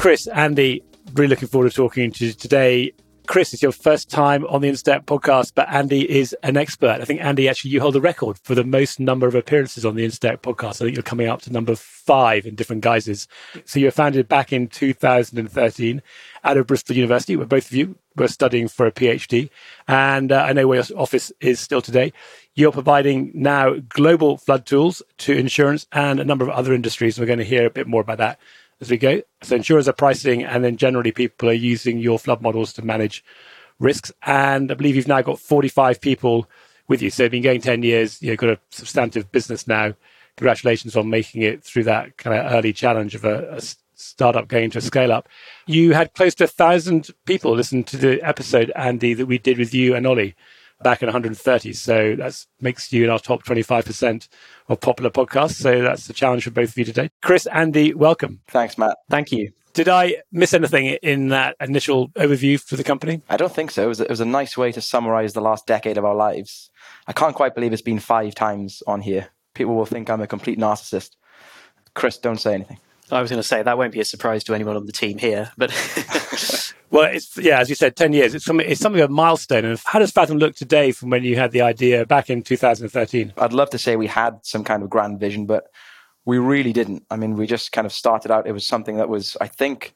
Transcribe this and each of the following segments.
Chris, Andy, really looking forward to talking to you today. Chris, it's your first time on the Instech podcast, but Andy is an expert. I think, Andy, actually, you hold the record for the most number of appearances on the Instech podcast. I think you're coming up to number five in different guises. So you were founded back in 2013 out of Bristol University, where both of you were studying for a PhD. And uh, I know where your office is still today. You're providing now global flood tools to insurance and a number of other industries. We're going to hear a bit more about that as we go. So insurers are pricing, and then generally people are using your flood models to manage risks. And I believe you've now got 45 people with you. So you've been going 10 years, you've got a substantive business now. Congratulations on making it through that kind of early challenge of a, a startup going to a scale up. You had close to a thousand people listen to the episode, Andy, that we did with you and Ollie back in 130. So that makes you in our top 25% of popular podcasts. So that's the challenge for both of you today. Chris, Andy, welcome. Thanks, Matt. Thank you. Did I miss anything in that initial overview for the company? I don't think so. It was, it was a nice way to summarize the last decade of our lives. I can't quite believe it's been five times on here. People will think I'm a complete narcissist. Chris, don't say anything. I was going to say that won't be a surprise to anyone on the team here, but well, it's yeah, as you said, ten years. It's something. It's something of a milestone. And how does Fathom look today from when you had the idea back in 2013? I'd love to say we had some kind of grand vision, but we really didn't. I mean, we just kind of started out. It was something that was, I think,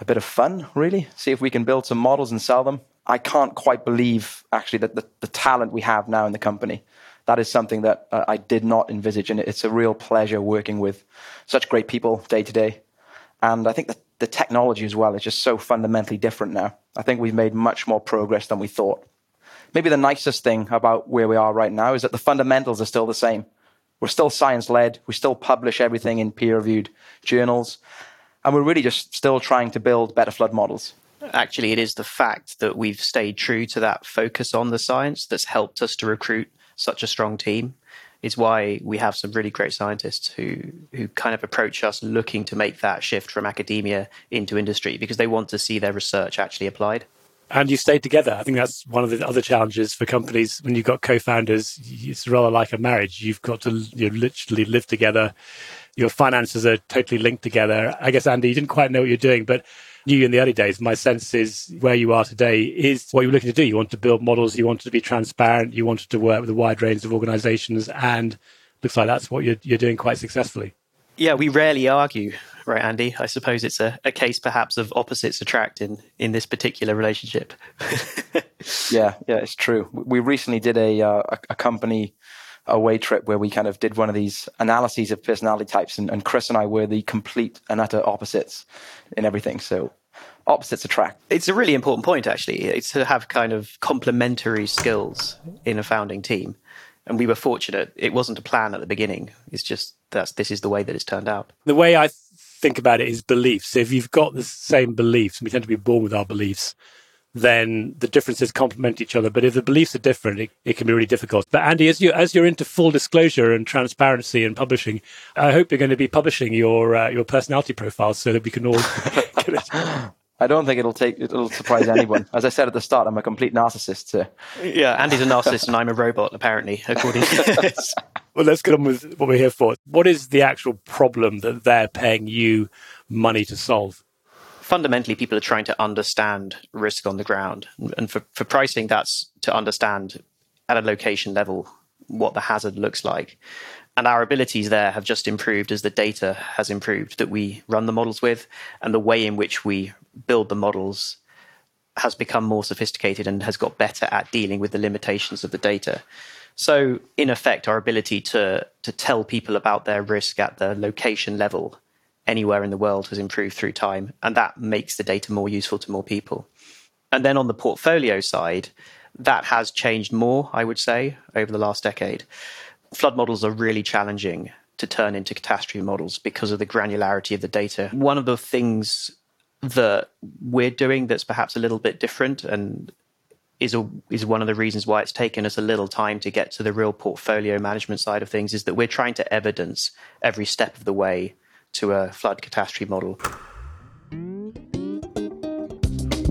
a bit of fun. Really, see if we can build some models and sell them. I can't quite believe actually that the, the talent we have now in the company that is something that uh, I did not envisage. And it's a real pleasure working with such great people day to day. And I think that the technology as well is just so fundamentally different now. I think we've made much more progress than we thought. Maybe the nicest thing about where we are right now is that the fundamentals are still the same. We're still science led. We still publish everything in peer reviewed journals. And we're really just still trying to build better flood models. Actually, it is the fact that we've stayed true to that focus on the science that's helped us to recruit such a strong team is why we have some really great scientists who who kind of approach us looking to make that shift from academia into industry because they want to see their research actually applied. And you stayed together. I think that's one of the other challenges for companies when you've got co-founders. It's rather like a marriage. You've got to you literally live together. Your finances are totally linked together. I guess Andy, you didn't quite know what you're doing, but you in the early days, my sense is where you are today is what you're looking to do. You want to build models, you wanted to be transparent, you wanted to work with a wide range of organizations, and looks like that's what you're, you're doing quite successfully. Yeah, we rarely argue, right, Andy? I suppose it's a, a case perhaps of opposites attracting in, in this particular relationship. yeah, yeah, it's true. We recently did a, uh, a company away trip where we kind of did one of these analyses of personality types, and, and Chris and I were the complete and utter opposites in everything. So opposites attract. It's a really important point, actually. It's to have kind of complementary skills in a founding team. And we were fortunate. It wasn't a plan at the beginning. It's just that this is the way that it's turned out. The way I think about it is beliefs. So if you've got the same beliefs, and we tend to be born with our beliefs, then the differences complement each other. But if the beliefs are different, it, it, can be really difficult. But Andy, as you as you're into full disclosure and transparency and publishing, I hope you're going to be publishing your uh, your personality profiles so that we can all. I don't think it'll take it'll surprise anyone. As I said at the start, I'm a complete narcissist. So. Yeah, Andy's a narcissist and I'm a robot, apparently, according to this. well, let's get on with what we're here for. What is the actual problem that they're paying you money to solve? Fundamentally people are trying to understand risk on the ground. And for, for pricing, that's to understand at a location level what the hazard looks like. And our abilities there have just improved as the data has improved that we run the models with, and the way in which we build the models has become more sophisticated and has got better at dealing with the limitations of the data. So, in effect, our ability to, to tell people about their risk at the location level anywhere in the world has improved through time, and that makes the data more useful to more people. And then on the portfolio side, that has changed more, I would say, over the last decade. Flood models are really challenging to turn into catastrophe models because of the granularity of the data. One of the things that we're doing that's perhaps a little bit different and is a, is one of the reasons why it's taken us a little time to get to the real portfolio management side of things is that we're trying to evidence every step of the way to a flood catastrophe model.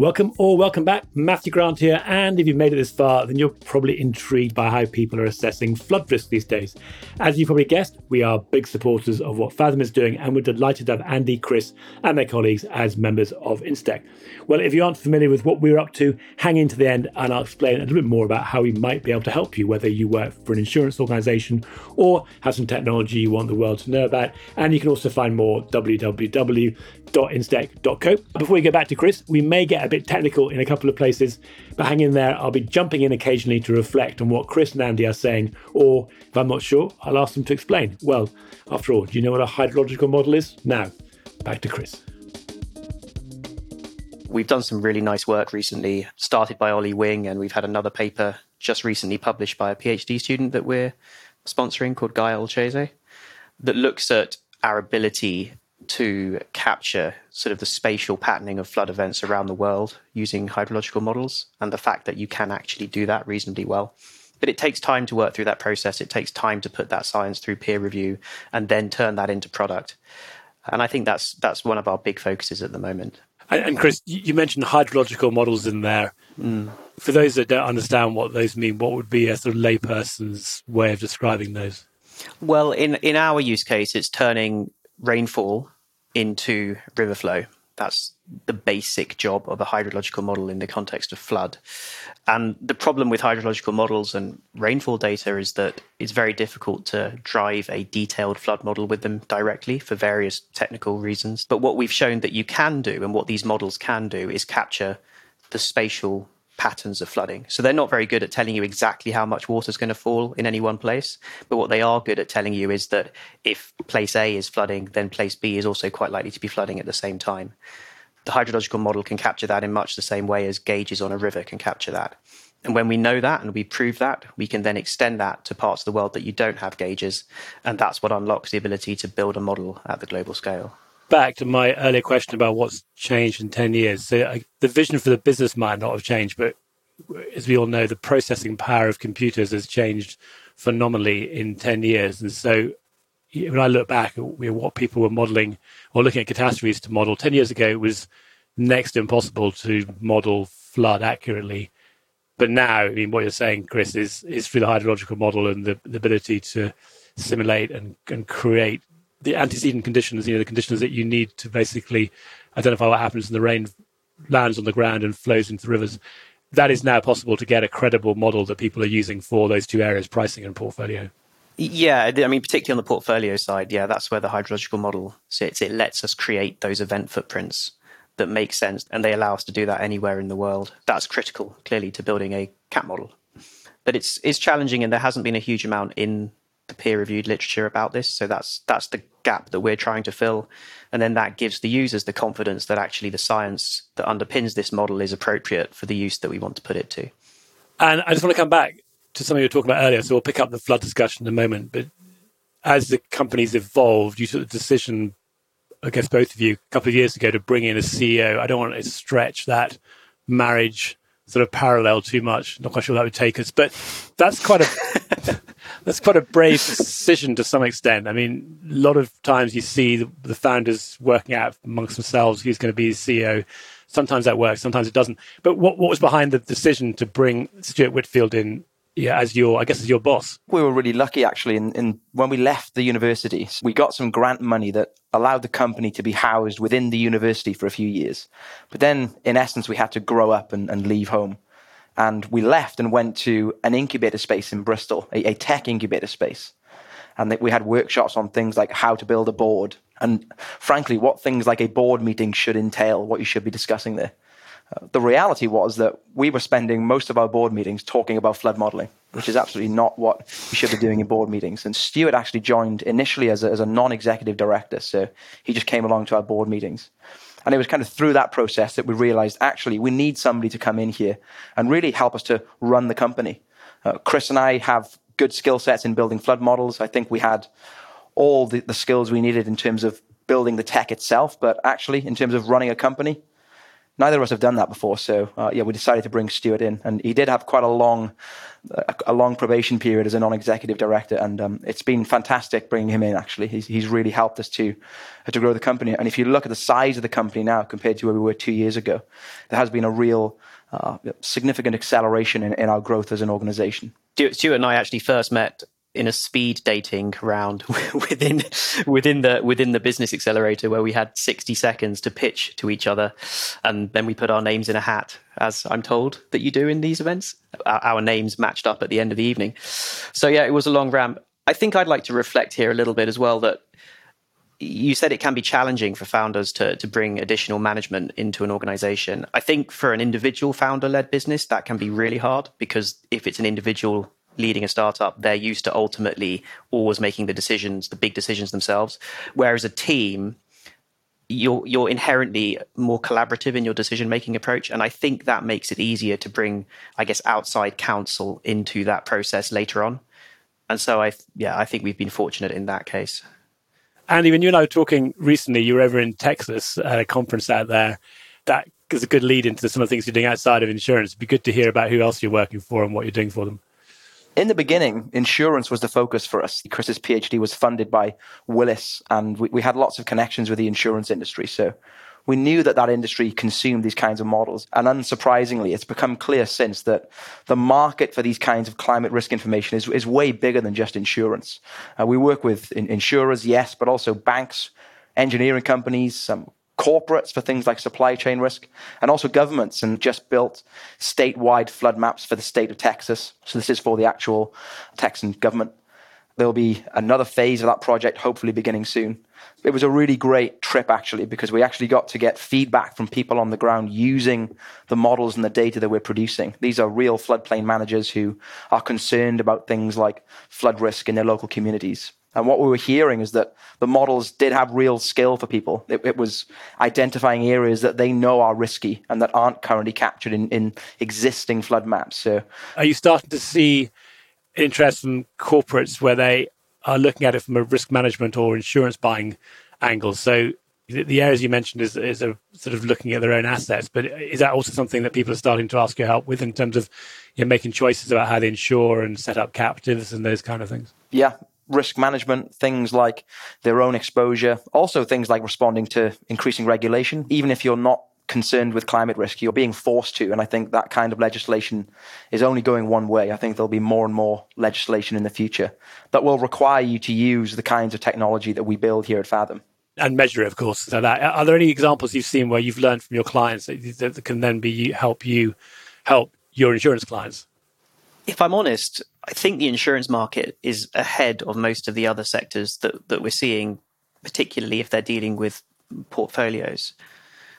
Welcome or welcome back. Matthew Grant here. And if you've made it this far, then you're probably intrigued by how people are assessing flood risk these days. As you probably guessed, we are big supporters of what Fathom is doing, and we're delighted to have Andy, Chris, and their colleagues as members of Instech. Well, if you aren't familiar with what we're up to, hang in to the end and I'll explain a little bit more about how we might be able to help you, whether you work for an insurance organization or have some technology you want the world to know about. And you can also find more www.instech.co. Before we go back to Chris, we may get a bit technical in a couple of places, but hang in there. I'll be jumping in occasionally to reflect on what Chris and Andy are saying, or if I'm not sure, I'll ask them to explain. Well, after all, do you know what a hydrological model is? Now, back to Chris. We've done some really nice work recently, started by Ollie Wing, and we've had another paper just recently published by a PhD student that we're sponsoring called Gaia Olcese that looks at our ability to capture sort of the spatial patterning of flood events around the world using hydrological models and the fact that you can actually do that reasonably well. But it takes time to work through that process. It takes time to put that science through peer review and then turn that into product. And I think that's that's one of our big focuses at the moment. And, Chris, you mentioned hydrological models in there. Mm. For those that don't understand what those mean, what would be a sort of layperson's way of describing those? Well, in in our use case, it's turning rainfall into river flow. That's the basic job of a hydrological model in the context of flood. And the problem with hydrological models and rainfall data is that it's very difficult to drive a detailed flood model with them directly for various technical reasons. But what we've shown that you can do and what these models can do is capture the spatial patterns of flooding. So they're not very good at telling you exactly how much water is going to fall in any one place. But what they are good at telling you is that if place A is flooding, then place B is also quite likely to be flooding at the same time. The hydrological model can capture that in much the same way as gauges on a river can capture that. And when we know that and we prove that, we can then extend that to parts of the world that you don't have gauges. And that's what unlocks the ability to build a model at the global scale back to my earlier question about what's changed in 10 years. So the vision for the business might not have changed, but as we all know, the processing power of computers has changed phenomenally in 10 years. And so when I look back at what people were modeling or looking at catastrophes to model 10 years ago, it was next impossible to model flood accurately. But now, I mean, what you're saying, Chris, is, is through the hydrological model and the, the ability to simulate and, and create the antecedent conditions, you know, the conditions that you need to basically identify what happens when the rain lands on the ground and flows into the rivers. That is now possible to get a credible model that people are using for those two areas, pricing and portfolio. Yeah, I mean, particularly on the portfolio side, yeah, that's where the hydrological model sits. It lets us create those event footprints that make sense, and they allow us to do that anywhere in the world. That's critical, clearly, to building a cat model. But it's it's challenging, and there hasn't been a huge amount in the peer-reviewed literature about this. So that's that's the gap that we're trying to fill, and then that gives the users the confidence that actually the science that underpins this model is appropriate for the use that we want to put it to. And I just want to come back to something you were talking about earlier. So we'll pick up the flood discussion in a moment. But as the company's evolved, you took the decision, I guess both of you, a couple of years ago to bring in a CEO. I don't want to stretch that marriage sort of parallel too much. Not quite sure that would take us, but that's quite a that's quite a brave decision to some extent. I mean, a lot of times you see the, the founders working out amongst themselves who's going to be the CEO. Sometimes that works, sometimes it doesn't. But what what was behind the decision to bring Stuart Whitfield in yeah, as your, I guess, as your boss. We were really lucky actually. In, in when we left the university, we got some grant money that allowed the company to be housed within the university for a few years. But then, in essence, we had to grow up and, and leave home. And we left and went to an incubator space in Bristol, a, a tech incubator space. And we had workshops on things like how to build a board and, frankly, what things like a board meeting should entail, what you should be discussing there the reality was that we were spending most of our board meetings talking about flood modeling, which is absolutely not what we should be doing in board meetings. And Stuart actually joined initially as a, as a non executive director. So he just came along to our board meetings. And it was kind of through that process that we realized actually we need somebody to come in here and really help us to run the company. Uh, Chris and I have good skill sets in building flood models. I think we had all the, the skills we needed in terms of building the tech itself, but actually in terms of running a company, neither of us have done that before. So uh, yeah, we decided to bring Stuart in, and he did have quite a long, a, a long probation period as a non-executive director, and um, it's been fantastic bringing him in. Actually, he's, he's really helped us to to grow the company. And if you look at the size of the company now compared to where we were two years ago, there has been a real uh, significant acceleration in, in our growth as an organization. Stuart and I actually first met in a speed dating round within within the within the business accelerator where we had 60 seconds to pitch to each other. And then we put our names in a hat as i'm told that you do in these events. Our, our names matched up at the end of the evening. So yeah it was a long round i think i'd like to reflect here a little bit as well that you said it can be challenging for founders to, to bring additional management into an organization. I think for an individual founder led business, that can be really hard because if it's an individual leading a startup, they're used to ultimately always making the decisions, the big decisions themselves. Whereas a team, you're you're inherently more collaborative in your decision making approach, and I think that makes it easier to bring, I guess, outside counsel into that process later on. And so I, yeah, I think we've been fortunate in that case. Andy, when you and I were talking recently, you were over in Texas at a conference out there. That is a good lead into some of the things you're doing outside of insurance. It'd be good to hear about who else you're working for and what you're doing for them in the beginning, insurance was the focus for us. Chris's PhD was funded by Willis, and we, we, had lots of connections with the insurance industry. So we knew that that industry consumed these kinds of models. And unsurprisingly, it's become clear since that the market for these kinds of climate risk information is, is way bigger than just insurance. Uh, we work with in, insurers, yes, but also banks, engineering companies, some corporates for things like supply chain risk, and also governments, and just built statewide flood maps for the state of Texas. So this is for the actual Texan government. There'll be another phase of that project, hopefully beginning soon. It was a really great trip, actually, because we actually got to get feedback from people on the ground using the models and the data that we're producing. These are real floodplain managers who are concerned about things like flood risk in their local communities. And what we were hearing is that the models did have real skill for people. It, it, was identifying areas that they know are risky and that aren't currently captured in, in existing flood maps. So, are you starting to see interest from corporates where they are looking at it from a risk management or insurance buying angle? So, the, the areas you mentioned is, is a sort of looking at their own assets, but is that also something that people are starting to ask your help with in terms of you know, making choices about how they insure and set up captives and those kind of things? Yeah, risk management, things like their own exposure, also things like responding to increasing regulation. Even if you're not concerned with climate risk, you're being forced to. And I think that kind of legislation is only going one way. I think there'll be more and more legislation in the future that will require you to use the kinds of technology that we build here at Fathom. And measure it, of course. So that are there any examples you've seen where you've learned from your clients that, that can then be help you help your insurance clients? if I'm honest, I think the insurance market is ahead of most of the other sectors that, that we're seeing, particularly if they're dealing with portfolios.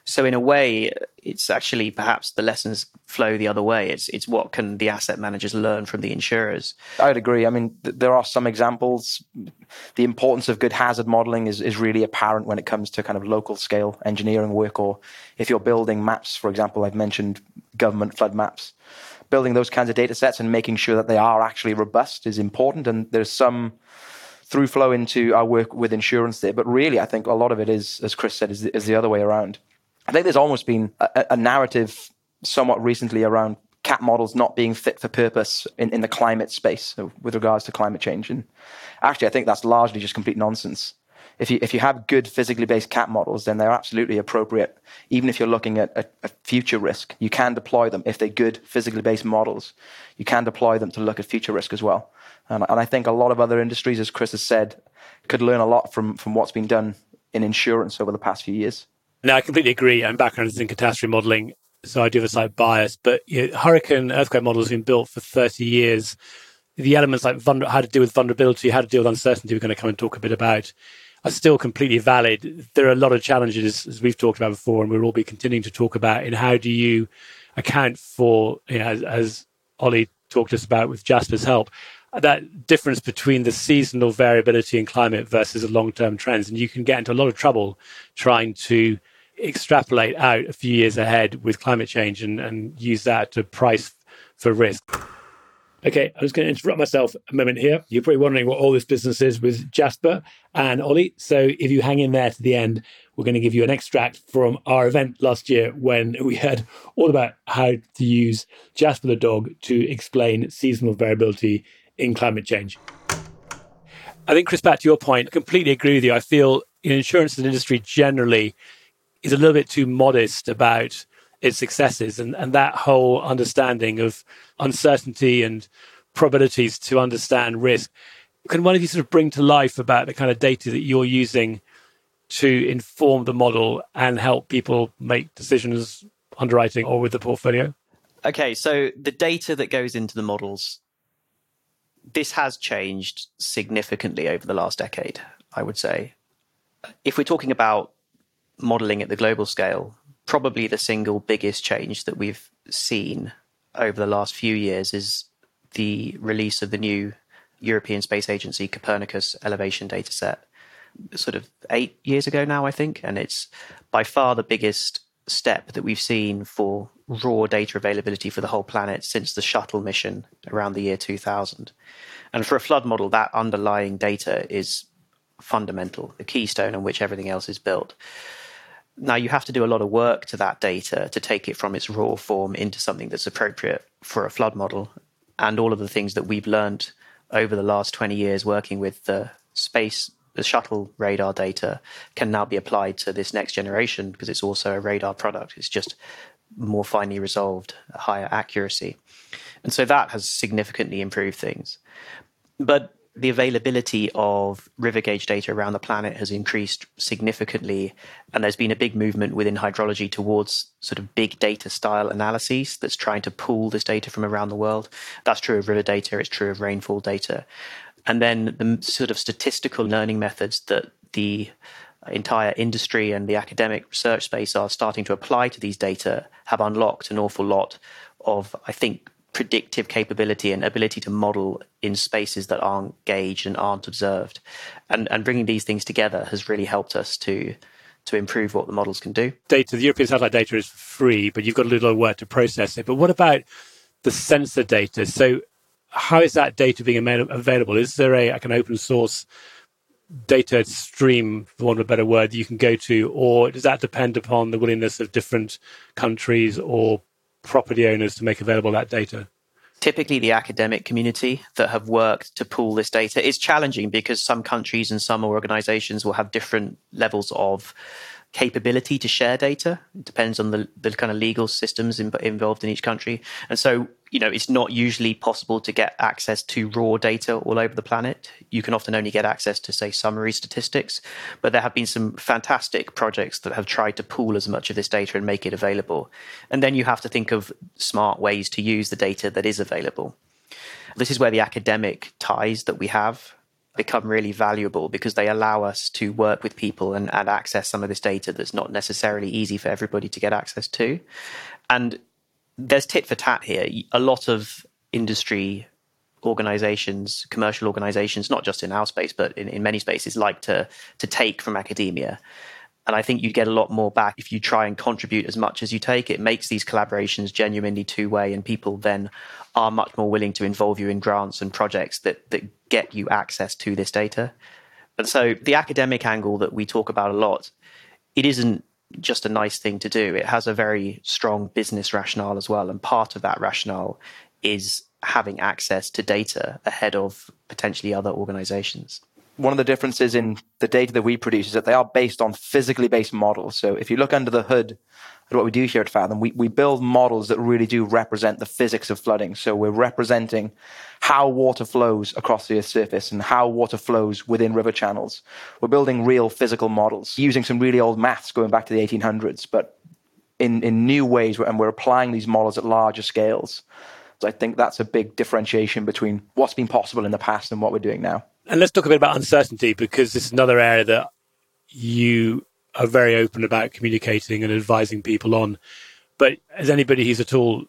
So in a way, it's actually perhaps the lessons flow the other way. It's it's what can the asset managers learn from the insurers. I'd agree. I mean, th- there are some examples. The importance of good hazard modeling is is really apparent when it comes to kind of local scale engineering work, or if you're building maps. For example, I've mentioned government flood maps building those kinds of data sets and making sure that they are actually robust is important. And there's some through flow into our work with insurance there. But really, I think a lot of it is, as Chris said, is, is the other way around. I think there's almost been a, a, narrative somewhat recently around cat models not being fit for purpose in, in the climate space so with regards to climate change. And actually, I think that's largely just complete nonsense if you if you have good physically based cat models, then they're absolutely appropriate. Even if you're looking at a, a, future risk, you can deploy them if they're good physically based models. You can deploy them to look at future risk as well. And, and I think a lot of other industries, as Chris has said, could learn a lot from from what's been done in insurance over the past few years. No, I completely agree. I'm background is in catastrophe modeling, so I do have a slight bias. But you know, hurricane earthquake models have been built for 30 years. The elements like vulner- how to deal with vulnerability, how to deal with uncertainty, we're going to come and talk a bit about are still completely valid. There are a lot of challenges, as we've talked about before, and we'll all be continuing to talk about in how do you account for, you know, as, as Ollie talked to us about with Jasper's help, that difference between the seasonal variability in climate versus the long-term trends. And you can get into a lot of trouble trying to extrapolate out a few years ahead with climate change and, and use that to price for risk. Okay, I'm just going to interrupt myself a moment here. You're probably wondering what all this business is with Jasper and Ollie. So if you hang in there to the end, we're going to give you an extract from our event last year when we heard all about how to use Jasper the dog to explain seasonal variability in climate change. I think, Chris, back to your point, I completely agree with you. I feel in insurance industry generally is a little bit too modest about its successes and, and that whole understanding of uncertainty and probabilities to understand risk. Can one of you sort of bring to life about the kind of data that you're using to inform the model and help people make decisions underwriting or with the portfolio? Okay, so the data that goes into the models, this has changed significantly over the last decade, I would say. If we're talking about modeling at the global scale, probably the single biggest change that we've seen over the last few years is the release of the new European Space Agency Copernicus elevation dataset, sort of eight years ago now, I think. And it's by far the biggest step that we've seen for raw data availability for the whole planet since the shuttle mission around the year 2000. And for a flood model, that underlying data is fundamental, the keystone on which everything else is built. Now, you have to do a lot of work to that data to take it from its raw form into something that's appropriate for a flood model. And all of the things that we've learned over the last 20 years working with the space, the shuttle radar data can now be applied to this next generation because it's also a radar product. It's just more finely resolved, higher accuracy. And so that has significantly improved things. But the availability of river gauge data around the planet has increased significantly. And there's been a big movement within hydrology towards sort of big data style analyses that's trying to pool this data from around the world. That's true of river data, it's true of rainfall data. And then the sort of statistical learning methods that the entire industry and the academic research space are starting to apply to these data have unlocked an awful lot of, I think, predictive capability and ability to model in spaces that aren't gauged and aren't observed. And, and bringing these things together has really helped us to to improve what the models can do. Data, the European satellite data is free, but you've got a little work to process it. But what about the sensor data? So how is that data being available? Is there a like an open source data stream, for want of a better word, that you can go to, or does that depend upon the willingness of different countries or property owners to make available that data? Typically, the academic community that have worked to pool this data is challenging because some countries and some organizations will have different levels of capability to share data. It depends on the, the kind of legal systems in, involved in each country. And so, you know, it's not usually possible to get access to raw data all over the planet. You can often only get access to, say, summary statistics. But there have been some fantastic projects that have tried to pool as much of this data and make it available. And then you have to think of smart ways to use the data that is available. This is where the academic ties that we have become really valuable because they allow us to work with people and, and access some of this data that's not necessarily easy for everybody to get access to. And there's tit for tat here. A lot of industry organizations, commercial organizations, not just in our space, but in, in many spaces, like to to take from academia. And I think you get a lot more back if you try and contribute as much as you take. It makes these collaborations genuinely two way, and people then are much more willing to involve you in grants and projects that, that get you access to this data. And so the academic angle that we talk about a lot, it isn't just a nice thing to do. It has a very strong business rationale as well. And part of that rationale is having access to data ahead of potentially other organizations one of the differences in the data that we produce is that they are based on physically based models. So if you look under the hood at what we do here at Fathom, we, we build models that really do represent the physics of flooding. So we're representing how water flows across the Earth's surface and how water flows within river channels. We're building real physical models using some really old maths going back to the 1800s, but in, in new ways, and we're applying these models at larger scales. So I think that's a big differentiation between what's been possible in the past and what we're doing now. And let's talk a bit about uncertainty because this is another area that you are very open about communicating and advising people on. But as anybody who's at all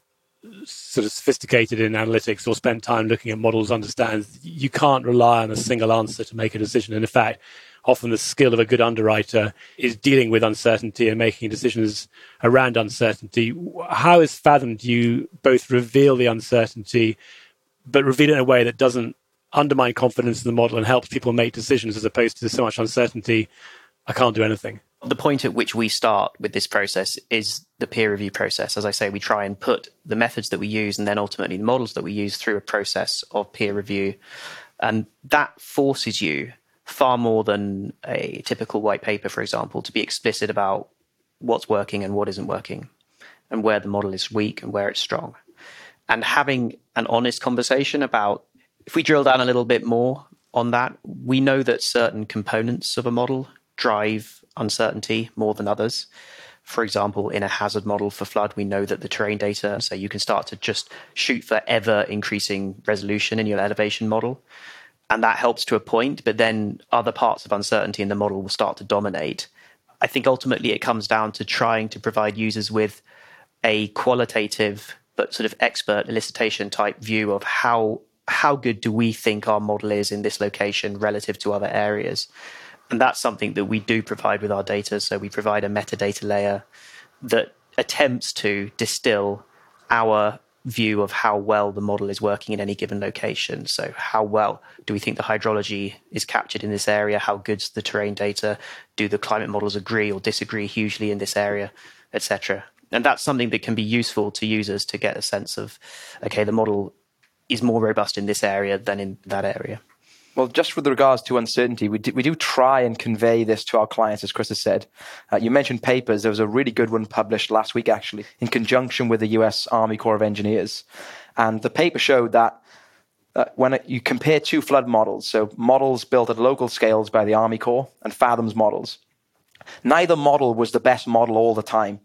sort of sophisticated in analytics or spent time looking at models understands, you can't rely on a single answer to make a decision. And in fact, often the skill of a good underwriter is dealing with uncertainty and making decisions around uncertainty. How is Fathom do you both reveal the uncertainty, but reveal it in a way that doesn't undermine confidence in the model and helps people make decisions as opposed to so much uncertainty. I can't do anything. The point at which we start with this process is the peer review process. As I say, we try and put the methods that we use and then ultimately the models that we use through a process of peer review. And that forces you far more than a typical white paper, for example, to be explicit about what's working and what isn't working and where the model is weak and where it's strong. And having an honest conversation about if we drill down a little bit more on that, we know that certain components of a model drive uncertainty more than others. For example, in a hazard model for flood, we know that the terrain data, so you can start to just shoot for ever increasing resolution in your elevation model. And that helps to a point, but then other parts of uncertainty in the model will start to dominate. I think ultimately it comes down to trying to provide users with a qualitative but sort of expert elicitation type view of how how good do we think our model is in this location relative to other areas and that's something that we do provide with our data. So we provide a metadata layer that attempts to distill our view of how well the model is working in any given location. So, how well do we think the hydrology is captured in this area? How good's the terrain data? Do the climate models agree or disagree hugely in this area, etc.? And that's something that can be useful to users to get a sense of, okay, the model is more robust in this area than in that area. Well, just with regards to uncertainty, we do, we do try and convey this to our clients, as Chris has said. Uh, you mentioned papers. There was a really good one published last week, actually, in conjunction with the US Army Corps of Engineers. And the paper showed that uh, when it, you compare two flood models, so models built at local scales by the Army Corps and Fathom's models, neither model was the best model all the time.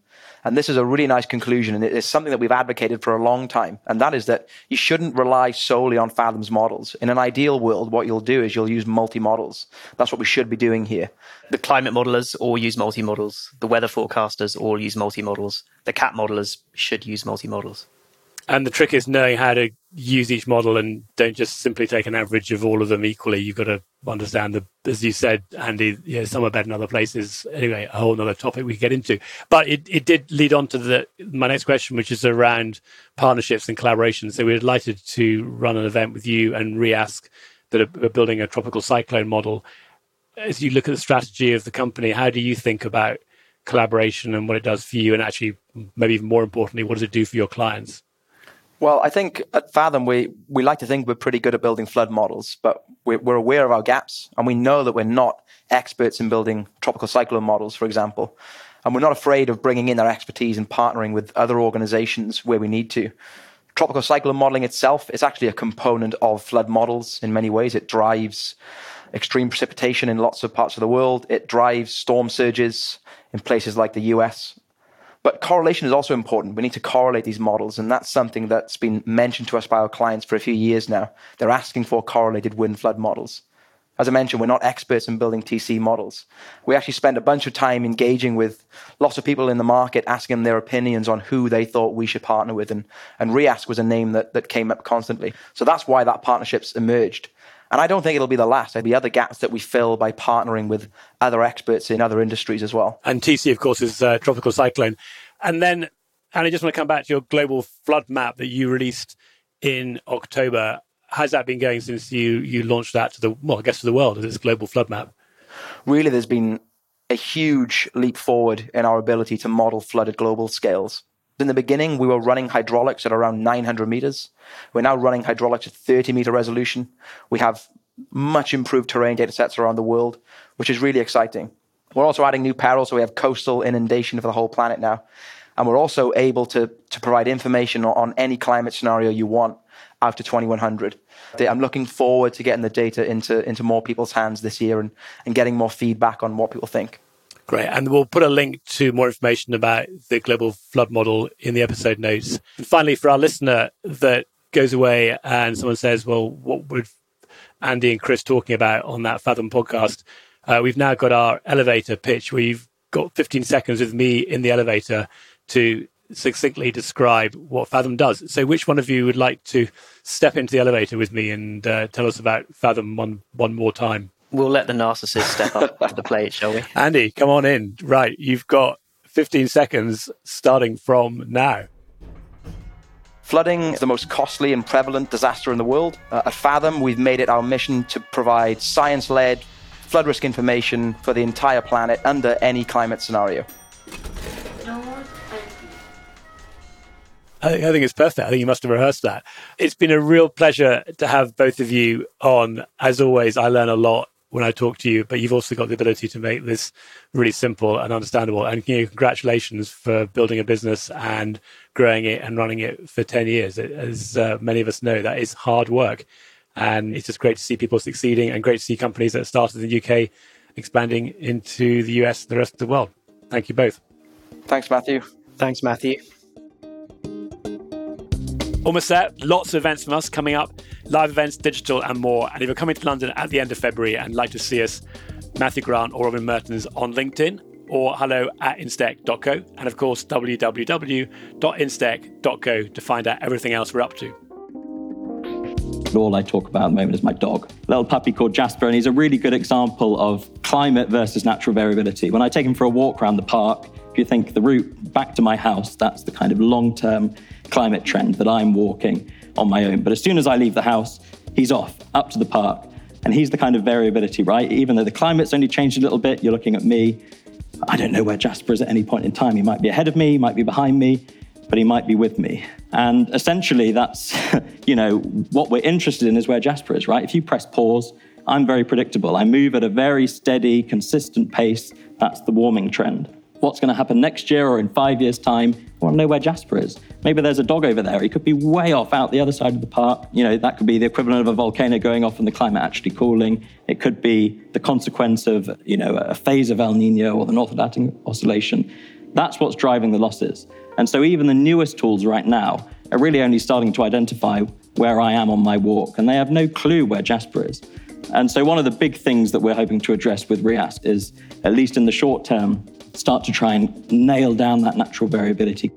And this is a really nice conclusion, and it is something that we've advocated for a long time. And that is that you shouldn't rely solely on Fathom's models. In an ideal world, what you'll do is you'll use multi models. That's what we should be doing here. The climate modelers all use multi models. The weather forecasters all use multi models. The cat modelers should use multi models. And the trick is knowing how to use each model and don't just simply take an average of all of them equally. You've got to understand the, as you said, Andy, you know, some are better than other places. Anyway, a whole other topic we could get into. But it, it did lead on to the my next question, which is around partnerships and collaboration. So we're delighted to run an event with you and Reask that are building a tropical cyclone model. As you look at the strategy of the company, how do you think about collaboration and what it does for you? And actually, maybe even more importantly, what does it do for your clients? Well, I think at Fathom, we, we like to think we're pretty good at building flood models, but we're, we're aware of our gaps and we know that we're not experts in building tropical cyclone models, for example. And we're not afraid of bringing in our expertise and partnering with other organizations where we need to. Tropical cyclone modeling itself is actually a component of flood models in many ways. It drives extreme precipitation in lots of parts of the world. It drives storm surges in places like the US but correlation is also important. We need to correlate these models, and that's something that's been mentioned to us by our clients for a few years now. They're asking for correlated wind flood models. As I mentioned, we're not experts in building TC models. We actually spent a bunch of time engaging with lots of people in the market, asking them their opinions on who they thought we should partner with. And, and Reask was a name that, that came up constantly. So that's why that partnership's emerged. And I don't think it'll be the last. There'll be other gaps that we fill by partnering with other experts in other industries as well. And TC, of course, is uh, tropical cyclone. And then, and I just want to come back to your global flood map that you released in October. How's that been going since you you launched that to the well, I guess to the world as this global flood map? Really, there's been a huge leap forward in our ability to model flood at global scales. In the beginning, we were running hydraulics at around 900 meters. We're now running hydraulics at 30 meter resolution. We have much improved terrain data sets around the world, which is really exciting. We're also adding new perils, so we have coastal inundation for the whole planet now. And we're also able to, to provide information on any climate scenario you want to 2100. I'm looking forward to getting the data into, into more people's hands this year and, and getting more feedback on what people think. Great. And we'll put a link to more information about the global flood model in the episode notes. And finally, for our listener that goes away and someone says, well, what would Andy and Chris talking about on that Fathom podcast? Uh, we've now got our elevator pitch you've got 15 seconds with me in the elevator to succinctly describe what Fathom does. So, which one of you would like to step into the elevator with me and uh, tell us about Fathom one one more time? We'll let the narcissist step up to the plate, shall we? Andy, come on in. Right, you've got 15 seconds starting from now. Flooding is the most costly and prevalent disaster in the world. Uh, at Fathom, we've made it our mission to provide science led, flood risk information for the entire planet under any climate scenario. I think, I think it's perfect. I think you must have rehearsed that. It's been a real pleasure to have both of you on. As always, I learn a lot when I talk to you, but you've also got the ability to make this really simple and understandable. And you know, congratulations for building a business and growing it and running it for 10 years. As uh, many of us know, that is hard work. And it's just great to see people succeeding and great to see companies that started in the UK expanding into the US and the rest of the world. Thank you both. Thanks, Matthew. Thanks, Matthew. Almost there. Lots of events from us coming up live events, digital, and more. And if you're coming to London at the end of February and like to see us, Matthew Grant or Robin Merttens on LinkedIn or hello at instech.co. And of course, www.instech.co to find out everything else we're up to. All I talk about at the moment is my dog, little puppy called Jasper, and he's a really good example of climate versus natural variability. When I take him for a walk around the park, if you think the route back to my house, that's the kind of long term climate trend that I'm walking on my own. But as soon as I leave the house, he's off up to the park. And he's the kind of variability, right? Even though the climate's only changed a little bit, you're looking at me. I don't know where Jasper is at any point in time. He might be ahead of me, he might be behind me, but he might be with me. And essentially, that's, you know, what we're interested in is where Jasper is, right? If you press pause, I'm very predictable. I move at a very steady, consistent pace. That's the warming trend what's going to happen next year or in five years' time. I want to know where Jasper is. Maybe there's a dog over there. He could be way off out the other side of the park. You know, that could be the equivalent of a volcano going off and the climate actually cooling. It could be the consequence of, you know, a phase of El Nino or the North Atlantic Oscillation. That's what's driving the losses. And so even the newest tools right now are really only starting to identify where I am on my walk, and they have no clue where Jasper is. And so one of the big things that we're hoping to address with Reask is, at least in the short term, start to try and nail down that natural variability.